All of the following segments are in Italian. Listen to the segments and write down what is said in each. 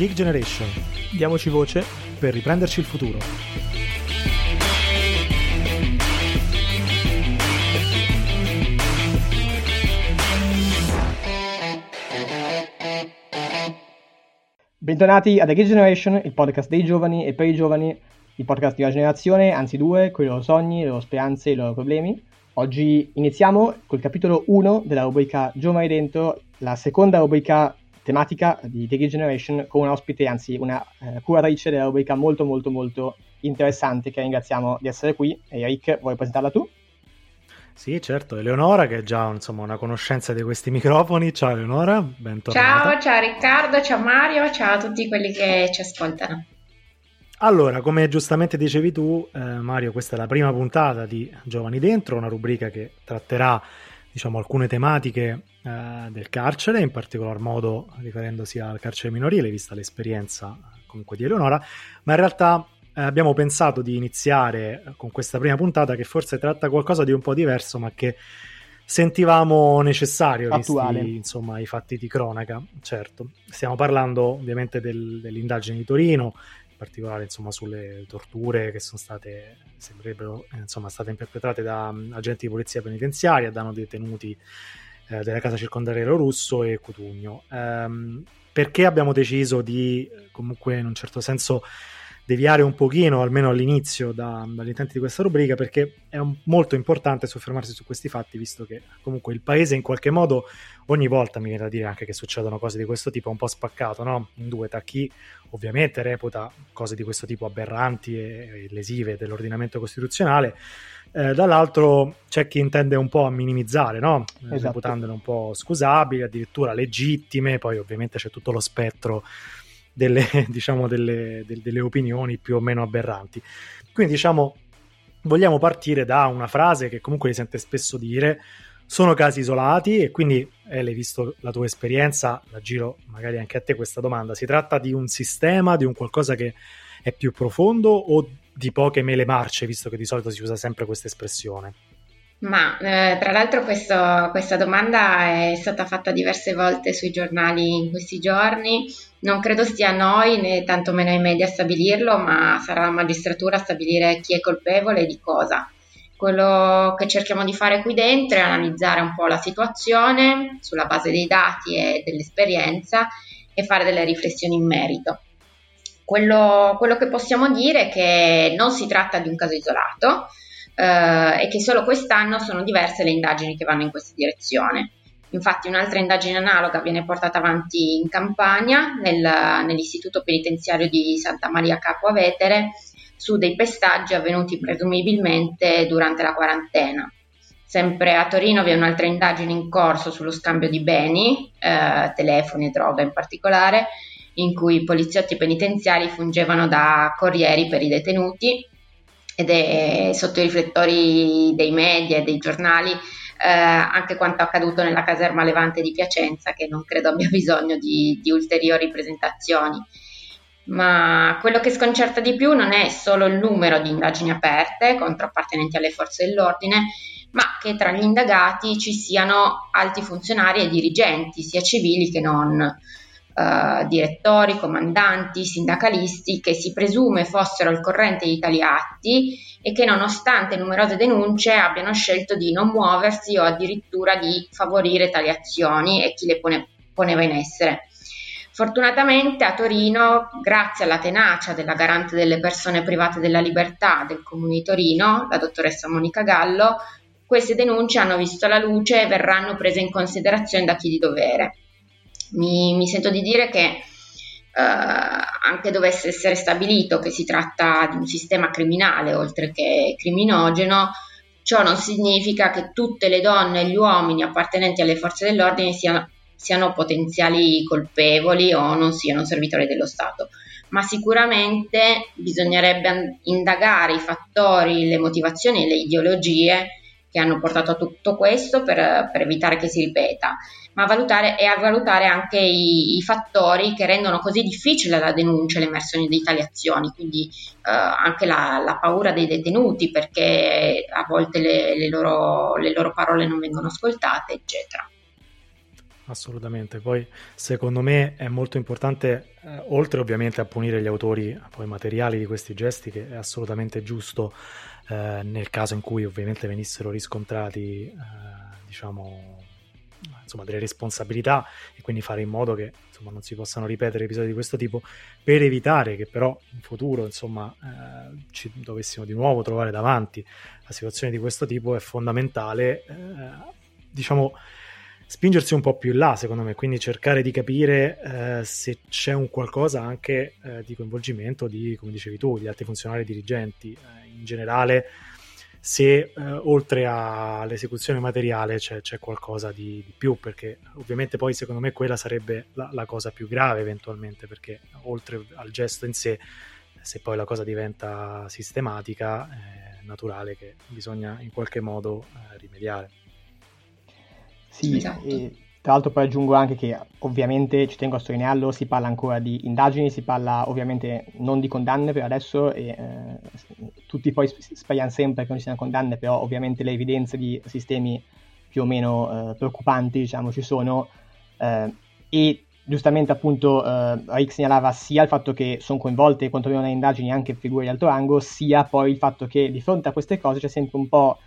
Geek Generation. Diamoci voce per riprenderci il futuro. Bentornati a The Geek Generation, il podcast dei giovani e per i giovani, il podcast di una generazione, anzi due, con i loro sogni, le loro speranze, i loro problemi. Oggi iniziamo col capitolo 1 della rubrica Giovani Dentro, la seconda rubrica tematica di The Geek Generation con un ospite, anzi una eh, curatrice della rubrica molto molto molto interessante che ringraziamo di essere qui. Eric, vuoi presentarla tu? Sì, certo, Eleonora che è già insomma, una conoscenza di questi microfoni. Ciao Eleonora, bentornata. Ciao, ciao Riccardo, ciao Mario, ciao a tutti quelli che ci ascoltano. Allora, come giustamente dicevi tu, eh, Mario, questa è la prima puntata di Giovani Dentro, una rubrica che tratterà diciamo, alcune tematiche eh, del carcere, in particolar modo riferendosi al carcere minorile, vista l'esperienza comunque di Eleonora, ma in realtà eh, abbiamo pensato di iniziare con questa prima puntata che forse tratta qualcosa di un po' diverso, ma che sentivamo necessario, Attuale. visti insomma, i fatti di cronaca. Certo, stiamo parlando ovviamente del, dell'indagine di Torino, particolare insomma, sulle torture che sono state, sembrerebbero insomma, state perpetrate da um, agenti di polizia penitenziaria danno detenuti eh, della casa circondariero russo e Cutugno. Um, perché abbiamo deciso di comunque in un certo senso deviare un pochino, almeno all'inizio, da, dagli intenti di questa rubrica, perché è un, molto importante soffermarsi su questi fatti, visto che comunque il paese in qualche modo, ogni volta mi viene da dire anche che succedono cose di questo tipo, è un po' spaccato, no? In due, tra chi ovviamente reputa cose di questo tipo aberranti e, e lesive dell'ordinamento costituzionale, eh, dall'altro c'è chi intende un po' a minimizzare, no? Esatto. reputandole un po' scusabili, addirittura legittime, poi ovviamente c'è tutto lo spettro delle, diciamo, delle, delle, delle opinioni più o meno aberranti. Quindi diciamo vogliamo partire da una frase che comunque si sente spesso dire sono casi isolati e quindi Ele, visto la tua esperienza, la giro magari anche a te questa domanda, si tratta di un sistema, di un qualcosa che è più profondo o di poche mele marce, visto che di solito si usa sempre questa espressione? Ma eh, tra l'altro questo, questa domanda è stata fatta diverse volte sui giornali in questi giorni. Non credo stia a noi né tantomeno ai media stabilirlo, ma sarà la magistratura a stabilire chi è colpevole e di cosa. Quello che cerchiamo di fare qui dentro è analizzare un po' la situazione sulla base dei dati e dell'esperienza e fare delle riflessioni in merito. Quello, quello che possiamo dire è che non si tratta di un caso isolato, eh, e che solo quest'anno sono diverse le indagini che vanno in questa direzione. Infatti un'altra indagine analoga viene portata avanti in Campania, nel, nell'istituto penitenziario di Santa Maria Capua Vetere, su dei pestaggi avvenuti presumibilmente durante la quarantena. Sempre a Torino vi è un'altra indagine in corso sullo scambio di beni, eh, telefoni e droga in particolare, in cui i poliziotti penitenziari fungevano da corrieri per i detenuti ed è sotto i riflettori dei media e dei giornali eh, anche quanto accaduto nella caserma Levante di Piacenza, che non credo abbia bisogno di, di ulteriori presentazioni. Ma quello che sconcerta di più non è solo il numero di indagini aperte contro appartenenti alle forze dell'ordine, ma che tra gli indagati ci siano alti funzionari e dirigenti, sia civili che non, Uh, direttori, comandanti, sindacalisti che si presume fossero al corrente di tali atti e che nonostante numerose denunce abbiano scelto di non muoversi o addirittura di favorire tali azioni e chi le pone, poneva in essere. Fortunatamente a Torino, grazie alla tenacia della garante delle persone private della libertà del Comune di Torino, la dottoressa Monica Gallo, queste denunce hanno visto la luce e verranno prese in considerazione da chi di dovere mi, mi sento di dire che Uh, anche dovesse essere stabilito che si tratta di un sistema criminale oltre che criminogeno, ciò non significa che tutte le donne e gli uomini appartenenti alle forze dell'ordine siano, siano potenziali colpevoli o non siano servitori dello Stato, ma sicuramente bisognerebbe indagare i fattori, le motivazioni e le ideologie che hanno portato a tutto questo per, per evitare che si ripeta, ma a valutare, e a valutare anche i, i, fattori che rendono così difficile la denuncia e l'emersione di tali azioni, quindi eh, anche la, la, paura dei detenuti perché a volte le, le, loro, le loro parole non vengono ascoltate, eccetera. assolutamente. Poi secondo me è molto importante, eh, oltre ovviamente a punire gli autori poi materiali di questi gesti, che è assolutamente giusto eh, nel caso in cui ovviamente venissero riscontrati, eh, diciamo, insomma, delle responsabilità e quindi fare in modo che insomma, non si possano ripetere episodi di questo tipo, per evitare che però in futuro insomma, eh, ci dovessimo di nuovo trovare davanti a situazioni di questo tipo, è fondamentale, eh, diciamo, spingersi un po' più in là, secondo me, quindi cercare di capire eh, se c'è un qualcosa anche eh, di coinvolgimento di, come dicevi tu, di altri funzionari dirigenti. In generale, se eh, oltre all'esecuzione materiale c'è, c'è qualcosa di, di, più, perché ovviamente poi secondo me quella sarebbe la, la, cosa più grave eventualmente, perché oltre al gesto in sé, se poi la cosa diventa sistematica, è naturale che bisogna in qualche modo eh, rimediare. Sì, esatto. e tra l'altro poi aggiungo anche che ovviamente, ci tengo a sottolinearlo, si parla ancora di indagini, si parla ovviamente non di condanne per adesso e eh, tutti poi speriamo sempre che non ci siano condanne, però ovviamente le evidenze di sistemi più o meno eh, preoccupanti diciamo ci sono. Eh, e giustamente appunto eh, Rick segnalava sia il fatto che sono coinvolte quantomeno nelle indagini anche figure di alto rango, sia poi il fatto che di fronte a queste cose c'è sempre un po'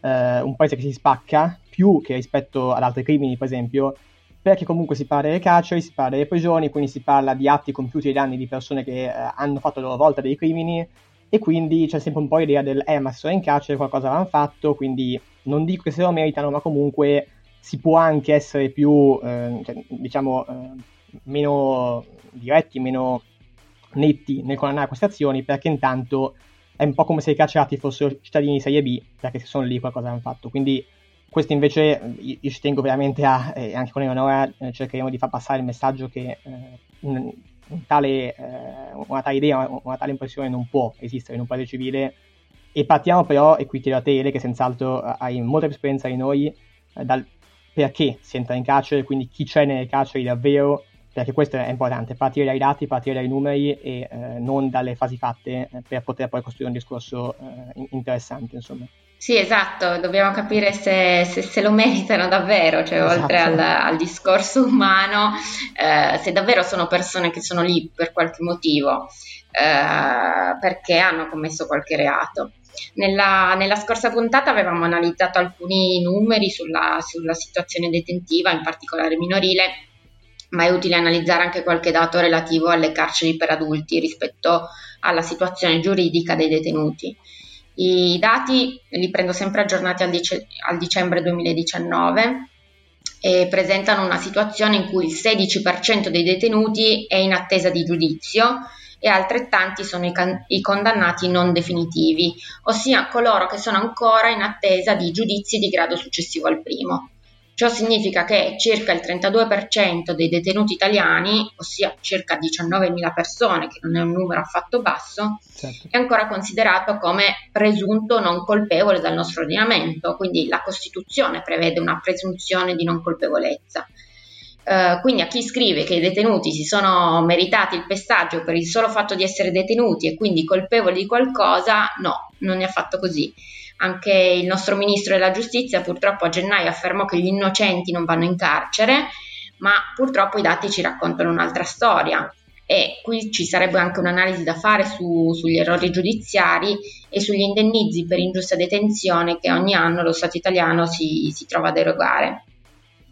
eh, un paese che si spacca più che rispetto ad altri crimini, per esempio, perché comunque si parla delle carceri, si parla delle prigioni, quindi si parla di atti compiuti ai danni di persone che eh, hanno fatto a loro volta dei crimini e quindi c'è sempre un po' l'idea del eh ma se sono in carcere qualcosa avranno fatto, quindi non dico che se lo meritano, ma comunque si può anche essere più, eh, cioè, diciamo, eh, meno diretti, meno netti nel condannare queste azioni, perché intanto è un po' come se i carcerati fossero cittadini di serie B, perché se sono lì qualcosa hanno fatto. Quindi questo invece io, ci tengo veramente a, e anche con Eleonora eh, cercheremo di far passare il messaggio che eh, un, un tale, eh, una tale idea, una tale impressione non può esistere in un paese civile. E partiamo però, e qui chiedo a te Ele, che senz'altro hai molta più esperienza di noi, eh, dal perché si entra in carcere, quindi chi c'è nelle carceri davvero, perché questo è importante, partire dai dati, partire dai numeri e eh, non dalle fasi fatte eh, per poter poi costruire un discorso eh, interessante, insomma. Sì, esatto, dobbiamo capire se, se, se lo meritano davvero, cioè esatto. oltre al, al, discorso umano, eh, se davvero sono persone che sono lì per qualche motivo, eh, perché hanno commesso qualche reato. Nella, nella, scorsa puntata avevamo analizzato alcuni numeri sulla, sulla situazione detentiva, in particolare minorile, ma è utile analizzare anche qualche dato relativo alle carceri per adulti rispetto alla situazione giuridica dei detenuti. I dati li prendo sempre aggiornati al, dice- al dicembre 2019 e presentano una situazione in cui il 16% dei detenuti è in attesa di giudizio e altrettanti sono i, can- i, condannati non definitivi, ossia coloro che sono ancora in attesa di giudizi di grado successivo al primo. Ciò significa che circa il 32% dei detenuti italiani, ossia circa 19.000 persone, che non è un numero affatto basso, certo. è ancora considerato come presunto non colpevole dal nostro ordinamento, quindi la Costituzione prevede una presunzione di non colpevolezza. Uh, quindi a chi scrive che i detenuti si sono meritati il pestaggio per il solo fatto di essere detenuti e quindi colpevoli di qualcosa, no, non è affatto così. Anche il nostro ministro della giustizia purtroppo a gennaio affermò che gli innocenti non vanno in carcere, ma purtroppo i dati ci raccontano un'altra storia. E qui ci sarebbe anche un'analisi da fare su, sugli errori giudiziari e sugli indennizi per ingiusta detenzione che ogni anno lo Stato italiano si, si trova ad erogare.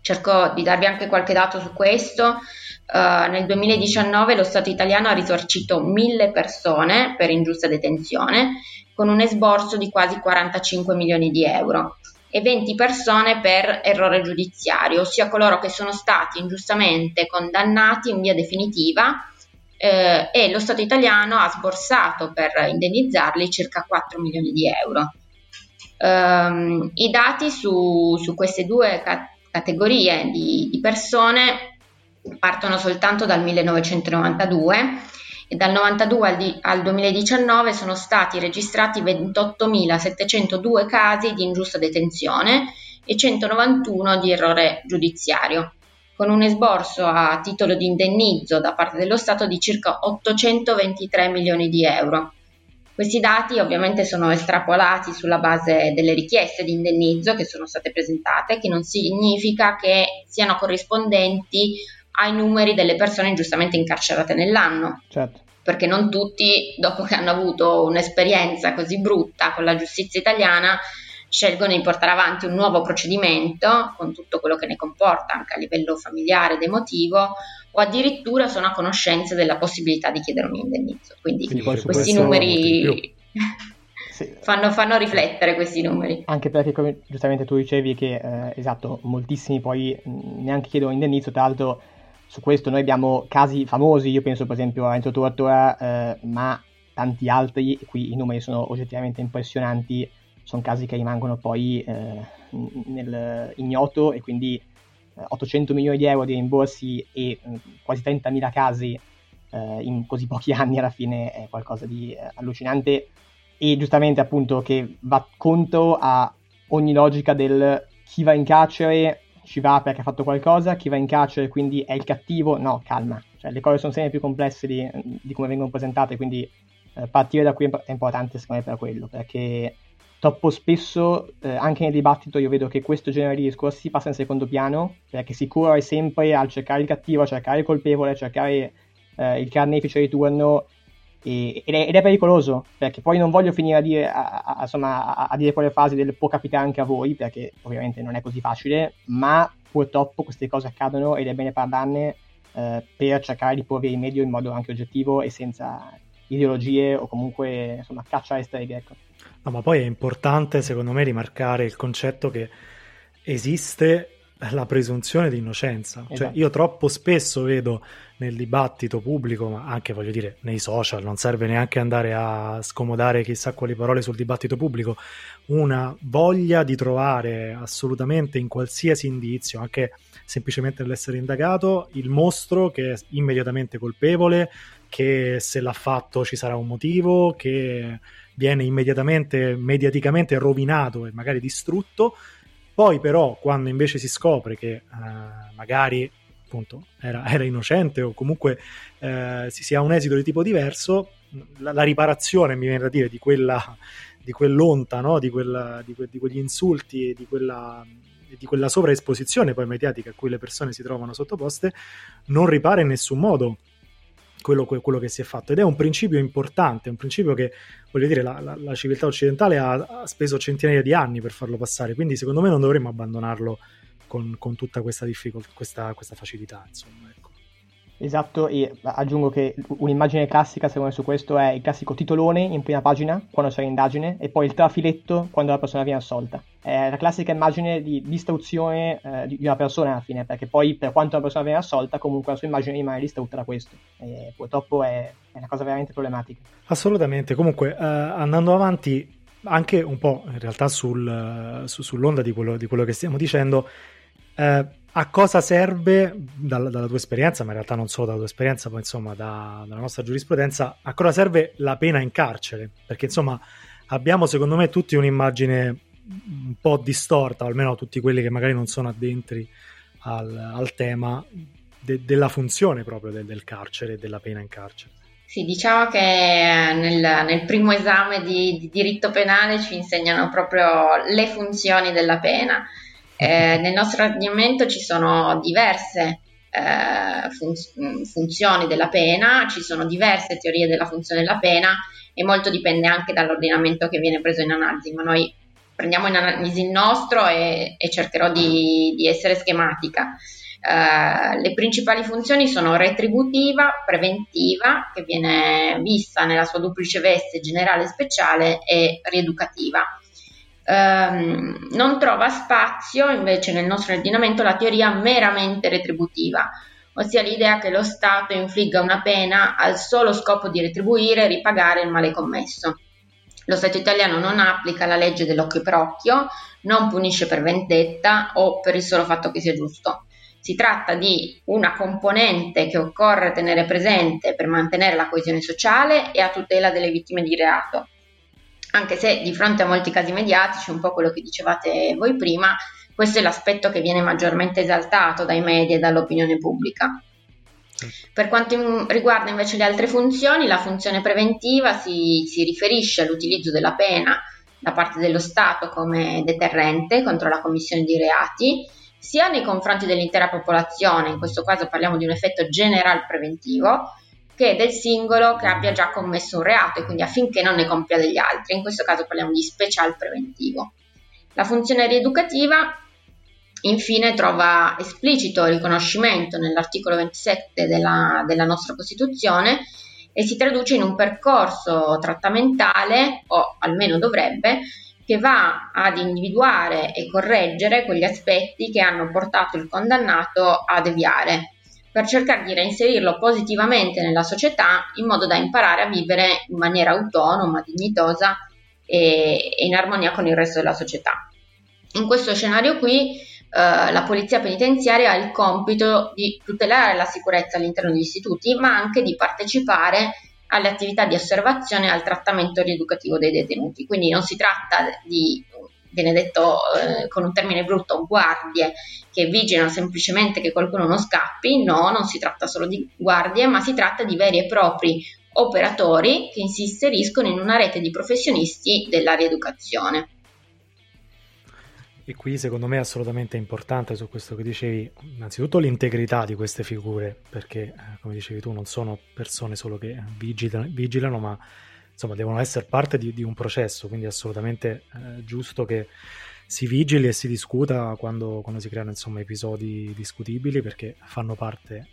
Cerco di darvi anche qualche dato su questo. Uh, nel 2019 lo Stato italiano ha risarcito mille persone per ingiusta detenzione con un esborso di quasi 45 milioni di euro e 20 persone per errore giudiziario, ossia coloro che sono stati ingiustamente condannati in via definitiva eh, e lo Stato italiano ha sborsato per indennizzarli circa 4 milioni di euro. Um, I dati su, su queste due ca- categorie di, di persone partono soltanto dal 1992 e dal 92 al, di, al 2019 sono stati registrati 28.702 casi di ingiusta detenzione e 191 di errore giudiziario, con un esborso a titolo di indennizzo da parte dello Stato di circa 823 milioni di euro. Questi dati ovviamente sono estrapolati sulla base delle richieste di indennizzo che sono state presentate, che non significa che siano corrispondenti ai numeri delle persone ingiustamente incarcerate nell'anno. Certo. Perché non tutti, dopo che hanno avuto un'esperienza così brutta con la giustizia italiana, scelgono di portare avanti un nuovo procedimento con tutto quello che ne comporta anche a livello familiare ed emotivo o addirittura sono a conoscenza della possibilità di chiedere un indennizzo. Quindi, Quindi questi numeri sì. fanno, fanno, riflettere questi numeri. Anche perché, come giustamente tu dicevi, che eh, esatto, moltissimi poi neanche chiedono indennizzo, tra l'altro su questo noi abbiamo casi famosi, io penso per esempio a Enzo Tortora, eh, ma tanti altri, e qui i numeri sono oggettivamente impressionanti, sono casi che rimangono poi eh, nel ignoto e quindi 800 eh, milioni di euro di rimborsi e eh, quasi 30.000 casi eh, in così pochi anni alla fine è qualcosa di allucinante. E giustamente appunto che va contro a ogni logica del chi va in carcere ci va perché ha fatto qualcosa, chi va in carcere quindi è il cattivo, no, calma, cioè, le cose sono sempre più complesse di, di come vengono presentate, quindi eh, partire da qui è importante secondo me per quello, perché troppo spesso eh, anche nel dibattito io vedo che questo genere di discorsi passa in secondo piano perché si corre sempre al cercare il cattivo, a cercare il colpevole, a cercare eh, il carnefice di turno e, ed, è, ed, è, pericoloso perché poi non voglio finire a dire, a, a, insomma, a, a dire quelle frasi del può capitare anche a voi perché ovviamente non è così facile ma purtroppo queste cose accadono ed è bene parlarne eh, per cercare di porvi rimedio in modo anche oggettivo e senza ideologie o comunque insomma caccia alle streghe ecco. No, ma poi è importante, secondo me, rimarcare il concetto che esiste la presunzione di innocenza. Cioè, esatto. Cioè, io troppo spesso vedo nel dibattito pubblico, ma anche voglio dire nei social, non serve neanche andare a scomodare chissà quali parole sul dibattito pubblico, una voglia di trovare assolutamente in qualsiasi indizio, anche semplicemente nell'essere indagato, il mostro che è immediatamente colpevole, che se l'ha fatto ci sarà un motivo, che viene immediatamente mediaticamente rovinato e magari distrutto. Poi però quando invece si scopre che eh, magari appunto era, era, innocente o comunque eh, si, si, ha un esito di tipo diverso, la, la, riparazione mi viene da dire di quella di quell'onta, no? di, quella, di, que, di, quegli insulti e di quella, di quella sovraesposizione poi mediatica a cui le persone si trovano sottoposte, non ripara in nessun modo quello, quello, che si è fatto ed è un principio importante, un principio che voglio dire la, la, la civiltà occidentale ha, ha, speso centinaia di anni per farlo passare, quindi secondo me non dovremmo abbandonarlo con, con tutta questa difficoltà, questa, questa facilità. Insomma, ecco. Esatto, e aggiungo che un'immagine classica secondo me su questo è il classico titolone in prima pagina quando c'è l'indagine e poi il trafiletto quando la persona viene assolta. È la classica immagine di distruzione eh, di una persona alla fine, perché poi per quanto una persona viene assolta comunque la sua immagine rimane distrutta da questo. E purtroppo è, è una cosa veramente problematica. Assolutamente, comunque eh, andando avanti anche un po' in realtà sul, su, sull'onda di quello, di quello che stiamo dicendo, eh, a cosa serve, dalla, dalla, tua esperienza, ma in realtà non solo dalla tua esperienza, poi insomma da, dalla nostra giurisprudenza, a cosa serve la pena in carcere? Perché insomma abbiamo secondo me tutti un'immagine un po' distorta, o almeno tutti quelli che magari non sono addentri al, al tema de, della funzione proprio del, del carcere e della pena in carcere. Sì, diciamo che nel, nel primo esame di, di, diritto penale ci insegnano proprio le funzioni della pena. Eh, nel nostro ordinamento ci sono diverse eh, fun- funzioni della pena, ci sono diverse teorie della funzione della pena e molto dipende anche dall'ordinamento che viene preso in analisi, ma noi prendiamo in analisi il nostro e, e cercherò di, di, essere schematica. Uh, le principali funzioni sono retributiva, preventiva, che viene vista nella sua duplice veste generale e speciale, e rieducativa ehm, non trova spazio invece nel nostro ordinamento la teoria meramente retributiva, ossia l'idea che lo Stato infligga una pena al solo scopo di retribuire e ripagare il male commesso. Lo Stato italiano non applica la legge dell'occhio per occhio, non punisce per vendetta o per il solo fatto che sia giusto. Si tratta di una componente che occorre tenere presente per mantenere la coesione sociale e a tutela delle vittime di reato anche se di fronte a molti casi mediatici, un po' quello che dicevate voi prima, questo è l'aspetto che viene maggiormente esaltato dai media e dall'opinione pubblica. Per quanto riguarda invece le altre funzioni, la funzione preventiva si, si riferisce all'utilizzo della pena da parte dello Stato come deterrente contro la commissione di reati, sia nei confronti dell'intera popolazione, in questo caso parliamo di un effetto general preventivo, che del singolo che abbia già commesso un reato e quindi affinché non ne compia degli altri. In questo caso parliamo di special preventivo. La funzione rieducativa infine trova esplicito riconoscimento nell'articolo 27 della, della nostra Costituzione e si traduce in un percorso trattamentale, o almeno dovrebbe, che va ad individuare e correggere quegli aspetti che hanno portato il condannato a deviare per cercare di reinserirlo positivamente nella società in modo da imparare a vivere in maniera autonoma, dignitosa e, in armonia con il resto della società. In questo scenario qui eh, la polizia penitenziaria ha il compito di tutelare la sicurezza all'interno degli istituti, ma anche di partecipare alle attività di osservazione e al trattamento rieducativo dei detenuti. Quindi non si tratta di viene detto eh, con un termine brutto, guardie che vigilano semplicemente che qualcuno non scappi, no, non si tratta solo di guardie, ma si tratta di veri e propri operatori che si inseriscono in una rete di professionisti della rieducazione. E qui secondo me è assolutamente importante su questo che dicevi, innanzitutto l'integrità di queste figure, perché eh, come dicevi tu non sono persone solo che vigilano, vigilano ma insomma, devono essere parte di, di un processo, quindi è assolutamente eh, giusto che si vigili e si discuta quando, quando si creano insomma, episodi discutibili perché fanno parte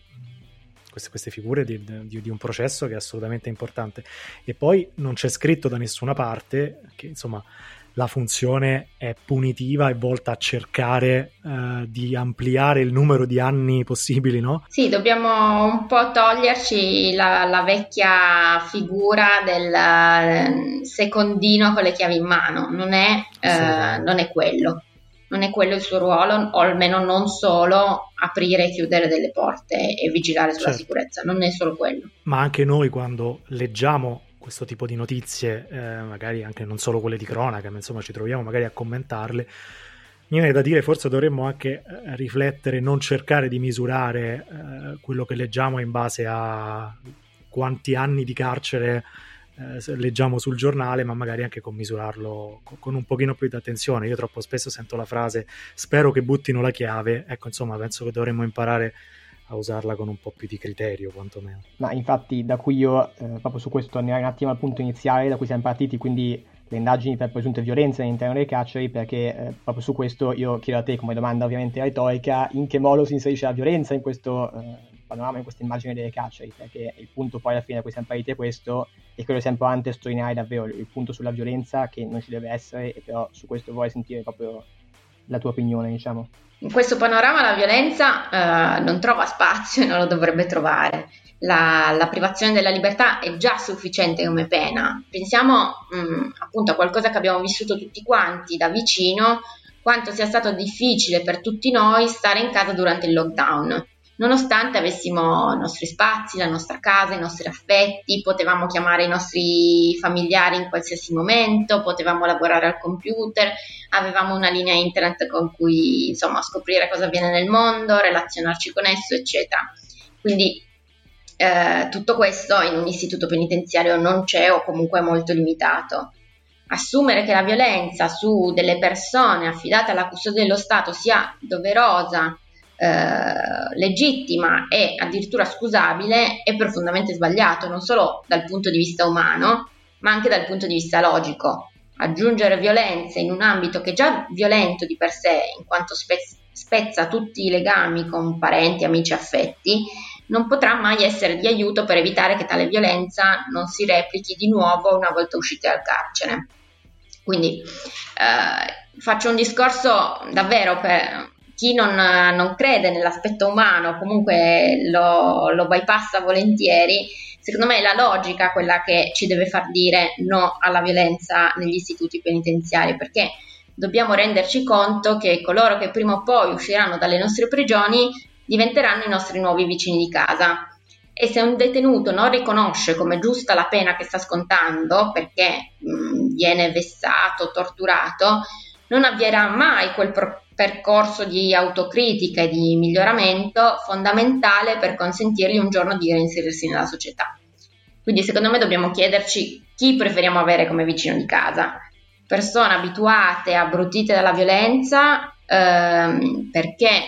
queste, queste figure di, di, di, un processo che è assolutamente importante. E poi non c'è scritto da nessuna parte che insomma la funzione è punitiva e volta a cercare uh, di ampliare il numero di anni possibili, no? Sì, dobbiamo un po' toglierci la, la vecchia figura del uh, secondino con le chiavi in mano, non è, uh, non è quello. Non è quello il suo ruolo, o almeno non solo aprire e chiudere delle porte e vigilare sulla certo. sicurezza, non è solo quello. Ma anche noi quando leggiamo questo tipo di notizie, eh, magari anche non solo quelle di cronaca, ma insomma ci troviamo magari a commentarle, mi viene da dire forse dovremmo anche eh, riflettere, non cercare di misurare eh, quello che leggiamo in base a quanti anni di carcere eh, leggiamo sul giornale, ma magari anche commisurarlo con, con un pochino più di attenzione. Io troppo spesso sento la frase spero che buttino la chiave, ecco insomma penso che dovremmo imparare a usarla con un po' più di criterio, quantomeno. Ma infatti, da cui io, eh, proprio su questo, tornerei un attimo al punto iniziale da cui siamo partiti, quindi le indagini per presunte violenze all'interno dei carceri, perché eh, proprio su questo io chiedo a te, come domanda ovviamente retorica, in che modo si inserisce la violenza in questo eh, panorama, in questa immagine delle carceri, perché il punto poi alla fine da cui siamo partiti è questo, e quello sempre importante sottolineare davvero il punto sulla violenza che non ci deve essere, e però su questo vorrei sentire proprio la tua opinione, diciamo. In questo panorama la violenza eh, non trova spazio e non lo dovrebbe trovare. La, la, privazione della libertà è già sufficiente come pena. Pensiamo mh, mm, appunto a qualcosa che abbiamo vissuto tutti quanti da vicino, quanto sia stato difficile per tutti noi stare in casa durante il lockdown nonostante avessimo i nostri spazi, la nostra casa, i nostri affetti, potevamo chiamare i nostri familiari in qualsiasi momento, potevamo lavorare al computer, avevamo una linea internet con cui insomma scoprire cosa avviene nel mondo, relazionarci con esso, eccetera. Quindi eh, tutto questo in un istituto penitenziario non c'è o comunque è molto limitato. Assumere che la violenza su delle persone affidate alla custodia dello Stato sia doverosa eh, legittima e addirittura scusabile è profondamente sbagliato, non solo dal punto di vista umano, ma anche dal punto di vista logico. Aggiungere violenza in un ambito che è già violento di per sé, in quanto spezza, spezza tutti i legami con parenti, amici, affetti, non potrà mai essere di aiuto per evitare che tale violenza non si replichi di nuovo una volta usciti dal carcere. Quindi eh, faccio un discorso davvero per, chi non, non, crede nell'aspetto umano, comunque lo, lo bypassa volentieri, secondo me è la logica quella che ci deve far dire no alla violenza negli istituti penitenziari, perché dobbiamo renderci conto che coloro che prima o poi usciranno dalle nostre prigioni diventeranno i nostri nuovi vicini di casa. E se un detenuto non riconosce come giusta la pena che sta scontando perché mh, viene vessato, torturato, non avvierà mai quel, pro- percorso di autocritica e di miglioramento fondamentale per consentirgli un giorno di reinserirsi nella società. Quindi secondo me dobbiamo chiederci chi preferiamo avere come vicino di casa. Persone abituate, abbrutite dalla violenza, ehm, perché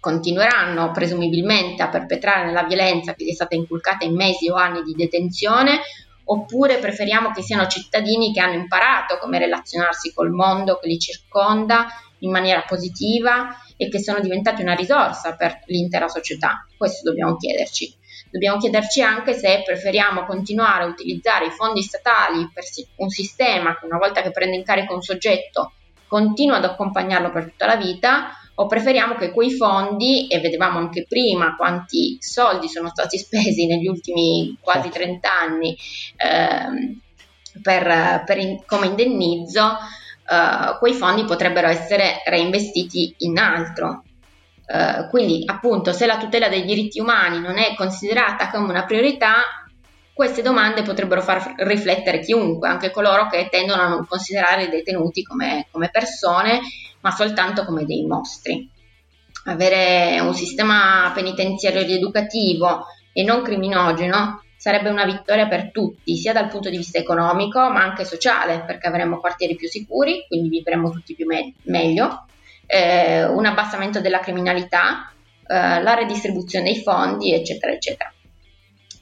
continueranno presumibilmente a perpetrare la violenza che gli è stata inculcata in mesi o anni di detenzione, oppure preferiamo che siano cittadini che hanno imparato come relazionarsi col mondo che li circonda in maniera positiva e che sono diventati una risorsa per l'intera società. Questo dobbiamo chiederci. Dobbiamo chiederci anche se preferiamo continuare a utilizzare i fondi statali per un sistema che una volta che prende in carico un soggetto continua ad accompagnarlo per tutta la vita o preferiamo che quei fondi, e vedevamo anche prima quanti soldi sono stati spesi negli ultimi quasi 30 certo. anni eh, per, per in, come indennizzo, eh, quei fondi potrebbero essere reinvestiti in altro. Eh, quindi appunto se la tutela dei diritti umani non è considerata come una priorità, queste domande potrebbero far riflettere chiunque, anche coloro che tendono a non considerare i detenuti come, come persone, ma soltanto come dei mostri. Avere un sistema penitenziario rieducativo e non criminogeno sarebbe una vittoria per tutti, sia dal punto di vista economico ma anche sociale, perché avremo quartieri più sicuri, quindi vivremo tutti più me- meglio, eh, un abbassamento della criminalità, eh, la redistribuzione dei fondi, eccetera, eccetera.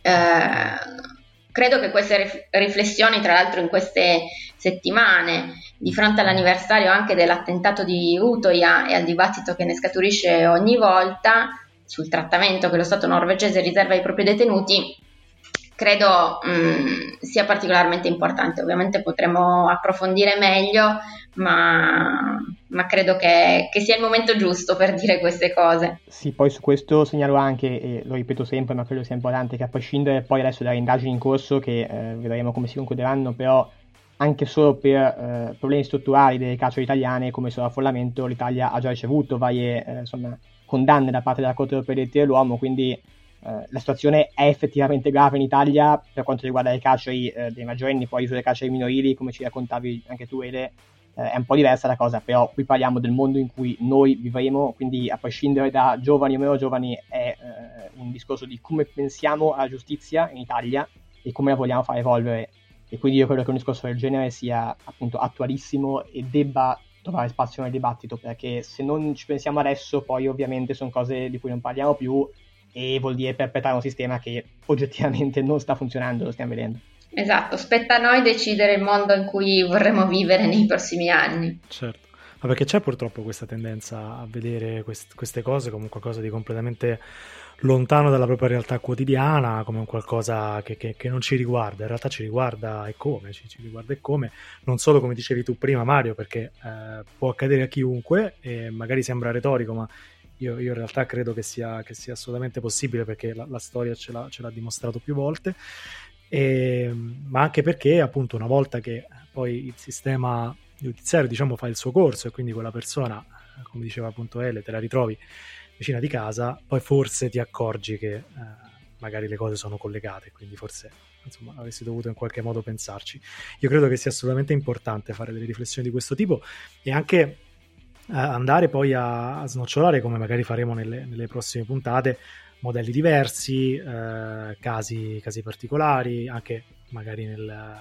Eh, credo che queste riflessioni, tra l'altro in queste settimane, di fronte all'anniversario anche dell'attentato di Utoya e al dibattito che ne scaturisce ogni volta sul trattamento che lo Stato norvegese riserva ai propri detenuti, credo mh, mm, sia particolarmente importante. Ovviamente potremo approfondire meglio, ma, ma credo che, che, sia il momento giusto per dire queste cose. Sì, poi su questo segnalo anche, e lo ripeto sempre, ma credo sia importante, che a prescindere poi adesso dalle indagini in corso, che eh, vedremo come si concluderanno, però anche solo per eh, problemi strutturali delle carceri italiane come il sovraffollamento l'Italia ha già ricevuto varie eh, insomma, condanne da parte della Corte europea dei diritti dell'uomo, quindi eh, la situazione è effettivamente grave in Italia per quanto riguarda le carceri eh, dei maggiorenni, poi sulle carceri minorili, come ci raccontavi anche tu Ele, eh, è un po' diversa la cosa, però qui parliamo del mondo in cui noi vivremo, quindi a prescindere da giovani o meno giovani è eh, un discorso di come pensiamo alla giustizia in Italia e come la vogliamo far evolvere. E quindi io credo che un discorso del genere sia appunto attualissimo e debba trovare spazio nel dibattito, perché se non ci pensiamo adesso, poi ovviamente sono cose di cui non parliamo più e vuol dire perpetrare un sistema che oggettivamente non sta funzionando, lo stiamo vedendo. Esatto, spetta a noi decidere il mondo in cui vorremmo vivere nei prossimi anni. Certo, ma perché c'è purtroppo questa tendenza a vedere quest- queste cose come qualcosa di completamente lontano dalla propria realtà quotidiana, come un qualcosa che, che, che, non ci riguarda, in realtà ci riguarda e come, ci, ci, riguarda e come, non solo come dicevi tu prima Mario, perché eh, può accadere a chiunque e magari sembra retorico, ma io, io in realtà credo che sia, che sia, assolutamente possibile perché la, la storia ce l'ha, ce l'ha, dimostrato più volte, e, ma anche perché appunto una volta che poi il sistema giudiziario diciamo fa il suo corso e quindi quella persona, come diceva appunto Ele, te la ritrovi vicina di casa, poi forse ti accorgi che eh, magari le cose sono collegate, quindi forse insomma avresti dovuto in qualche modo pensarci. Io credo che sia assolutamente importante fare delle riflessioni di questo tipo e anche andare poi a, a, snocciolare, come magari faremo nelle, nelle prossime puntate, modelli diversi, eh, casi, casi, particolari, anche magari nel,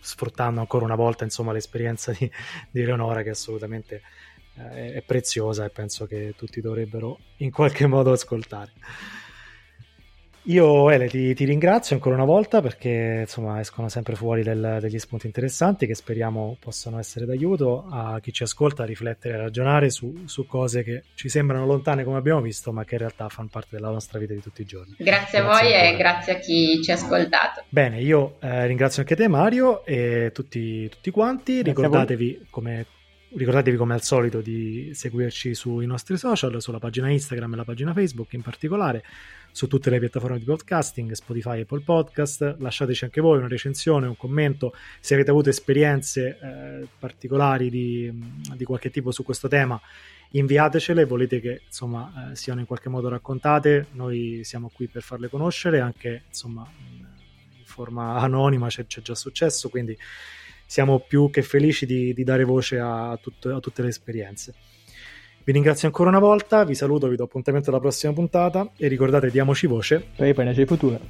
sfruttando ancora una volta insomma, l'esperienza di, di Leonora che assolutamente eh, è preziosa e penso che tutti dovrebbero in qualche modo ascoltare. Io Ele ti, ti, ringrazio ancora una volta perché insomma escono sempre fuori del, degli spunti interessanti che speriamo possano essere d'aiuto a chi ci ascolta a riflettere e a ragionare su, su, cose che ci sembrano lontane come abbiamo visto ma che in realtà fanno parte della nostra vita di tutti i giorni. Grazie, grazie a voi e grazie a chi ci ha ascoltato. Bene, io eh, ringrazio anche te Mario e tutti, tutti quanti, ricordatevi come Ricordatevi come al solito di seguirci sui nostri social, sulla pagina Instagram e la pagina Facebook in particolare, su tutte le piattaforme di podcasting, Spotify, Apple Podcast. Lasciateci anche voi una recensione, un commento se avete avuto esperienze eh, particolari di, di, qualche tipo su questo tema. Inviatecele, volete che insomma eh, siano in qualche modo raccontate, noi siamo qui per farle conoscere, anche insomma in, in forma anonima c'è, c'è già successo, quindi siamo più che felici di, di dare voce a, tut- a tutte le esperienze. Vi ringrazio ancora una volta, vi saluto, vi do appuntamento alla prossima puntata e ricordate diamoci voce per riprenderci il futuro.